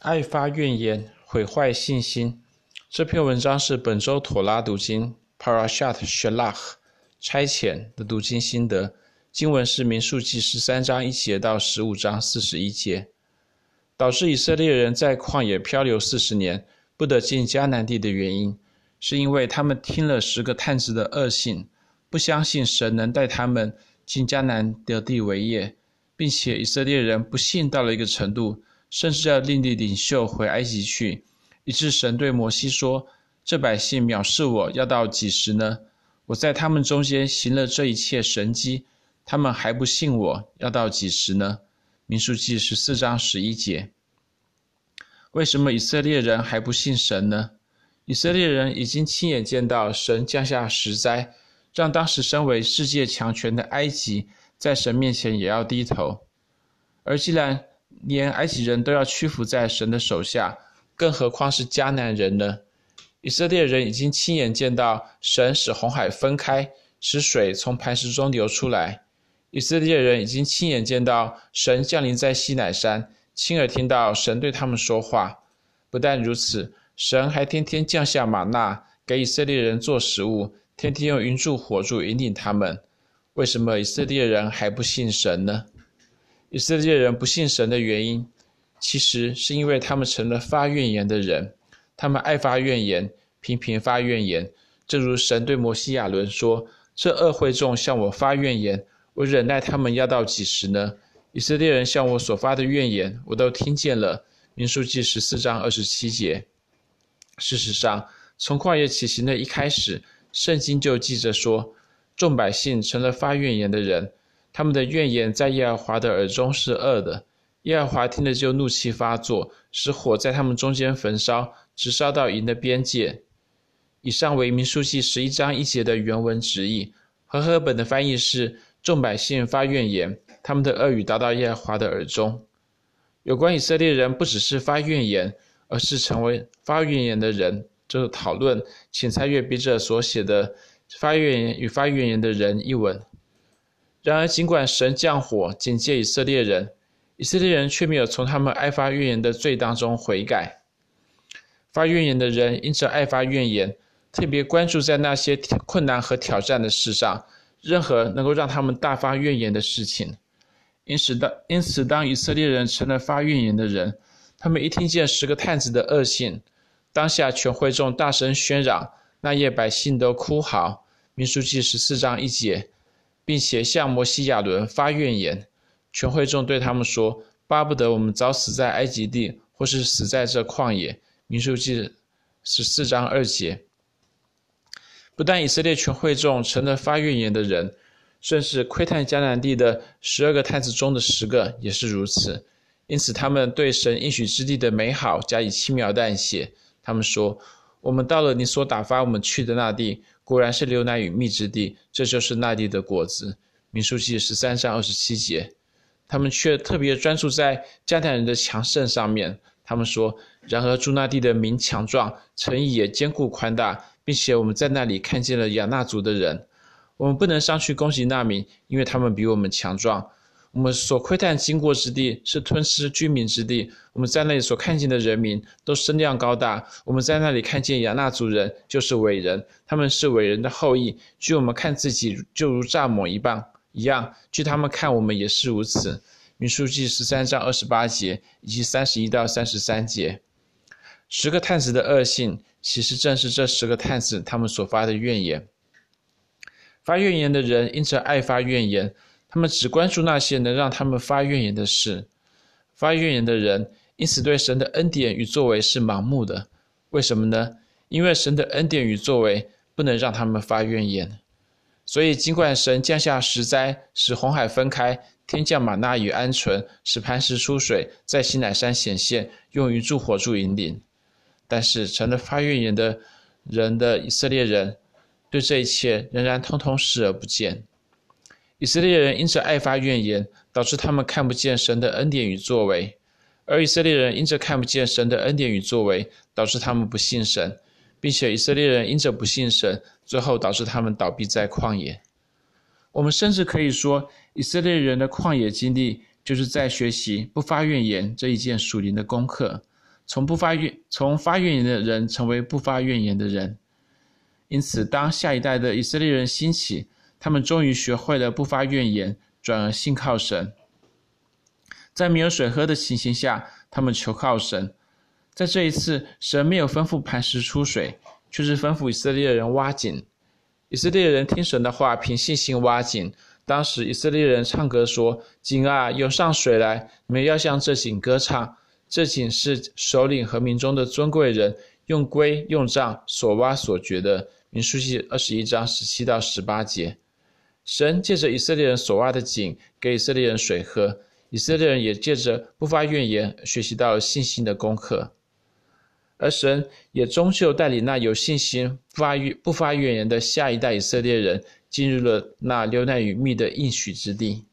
爱发怨言，毁坏信心。这篇文章是本周妥拉读经 Parashat Shelach 差遣的读经心得。经文是民数记十三章一节到十五章四十一节。导致以色列人在旷野漂流四十年，不得进迦南地的原因，是因为他们听了十个探子的恶信，不相信神能带他们进迦南得地为业，并且以色列人不信到了一个程度。甚至要另立领袖回埃及去，以致神对摩西说：“这百姓藐视我要到几时呢？我在他们中间行了这一切神迹，他们还不信我要到几时呢？”民数记十四章十一节。为什么以色列人还不信神呢？以色列人已经亲眼见到神降下十灾，让当时身为世界强权的埃及在神面前也要低头，而既然连埃及人都要屈服在神的手下，更何况是迦南人呢？以色列人已经亲眼见到神使红海分开，使水从磐石中流出来；以色列人已经亲眼见到神降临在西乃山，亲耳听到神对他们说话。不但如此，神还天天降下玛纳给以色列人做食物，天天用云柱火柱引领他们。为什么以色列人还不信神呢？以色列人不信神的原因，其实是因为他们成了发怨言的人。他们爱发怨言，频频发怨言。正如神对摩西亚伦说：“这恶会众向我发怨言，我忍耐他们要到几时呢？”以色列人向我所发的怨言，我都听见了。民数记十四章二十七节。事实上，从旷野起行的一开始，圣经就记着说，众百姓成了发怨言的人。他们的怨言在耶和华的耳中是恶的，耶和华听了就怒气发作，使火在他们中间焚烧，直烧到营的边界。以上为民数记十一章一节的原文直译。和合本的翻译是：众百姓发怨言，他们的恶语达到耶和华的耳中。有关以色列人不只是发怨言，而是成为发怨言的人，就是讨论，请参阅笔者所写的《发怨言与发怨言的人》一文。然而，尽管神降火警戒以色列人，以色列人却没有从他们爱发怨言的罪当中悔改。发怨言的人因着爱发怨言，特别关注在那些困难和挑战的事上，任何能够让他们大发怨言的事情。因此，当因此当以色列人成了发怨言的人，他们一听见十个探子的恶信，当下全会众大声喧嚷，那夜百姓都哭嚎。民数记十四章一节。并且向摩西亚伦发怨言，全会众对他们说：“巴不得我们早死在埃及地，或是死在这旷野。”民数记十四章二节。不但以色列全会众成了发怨言的人，甚至窥探迦南地的十二个探子中的十个也是如此。因此，他们对神应许之地的美好加以轻描淡写。他们说：“我们到了你所打发我们去的那地。”果然是流奶与蜜之地，这就是那地的果子。民数记十三章二十七节，他们却特别专注在迦南人的强盛上面。他们说：“然而住那地的民强壮，城邑也坚固宽大，并且我们在那里看见了亚衲族的人。我们不能上去攻击那民，因为他们比我们强壮。”我们所窥探经过之地是吞吃居民之地，我们在那里所看见的人民都身量高大。我们在那里看见亚衲族人就是伟人，他们是伟人的后裔。据我们看自己就如蚱蜢一般一样，据他们看我们也是如此。民数记十三章二十八节以及三十一到三十三节，十个探子的恶性，其实正是这十个探子他们所发的怨言。发怨言的人因此爱发怨言。他们只关注那些能让他们发怨言的事，发怨言的人因此对神的恩典与作为是盲目的。为什么呢？因为神的恩典与作为不能让他们发怨言。所以，尽管神降下十灾，使红海分开，天降吗哪与鹌鹑，使磐石出水，在西乃山显现，用于助火助引领，但是成了发怨言的人的以色列人，对这一切仍然通通视而不见。以色列人因着爱发怨言，导致他们看不见神的恩典与作为；而以色列人因着看不见神的恩典与作为，导致他们不信神，并且以色列人因着不信神，最后导致他们倒闭在旷野。我们甚至可以说，以色列人的旷野经历，就是在学习不发怨言这一件属灵的功课。从不发怨从发怨言的人成为不发怨言的人。因此，当下一代的以色列人兴起，他们终于学会了不发怨言，转而信靠神。在没有水喝的情形下，他们求靠神。在这一次，神没有吩咐磐石出水，却是吩咐以色列人挖井。以色列人听神的话，凭信心挖井。当时以色列人唱歌说：“井啊，涌上水来！你们要向这井歌唱。这井是首领和民中的尊贵人用规用杖所挖所掘的。”民数记二十一章十七到十八节，神借着以色列人所挖的井，给以色列人水喝。以色列人也借着不发怨言，学习到信心的功课。而神也终究带领那有信心、不发不发怨言的下一代以色列人，进入了那流奶与蜜的应许之地。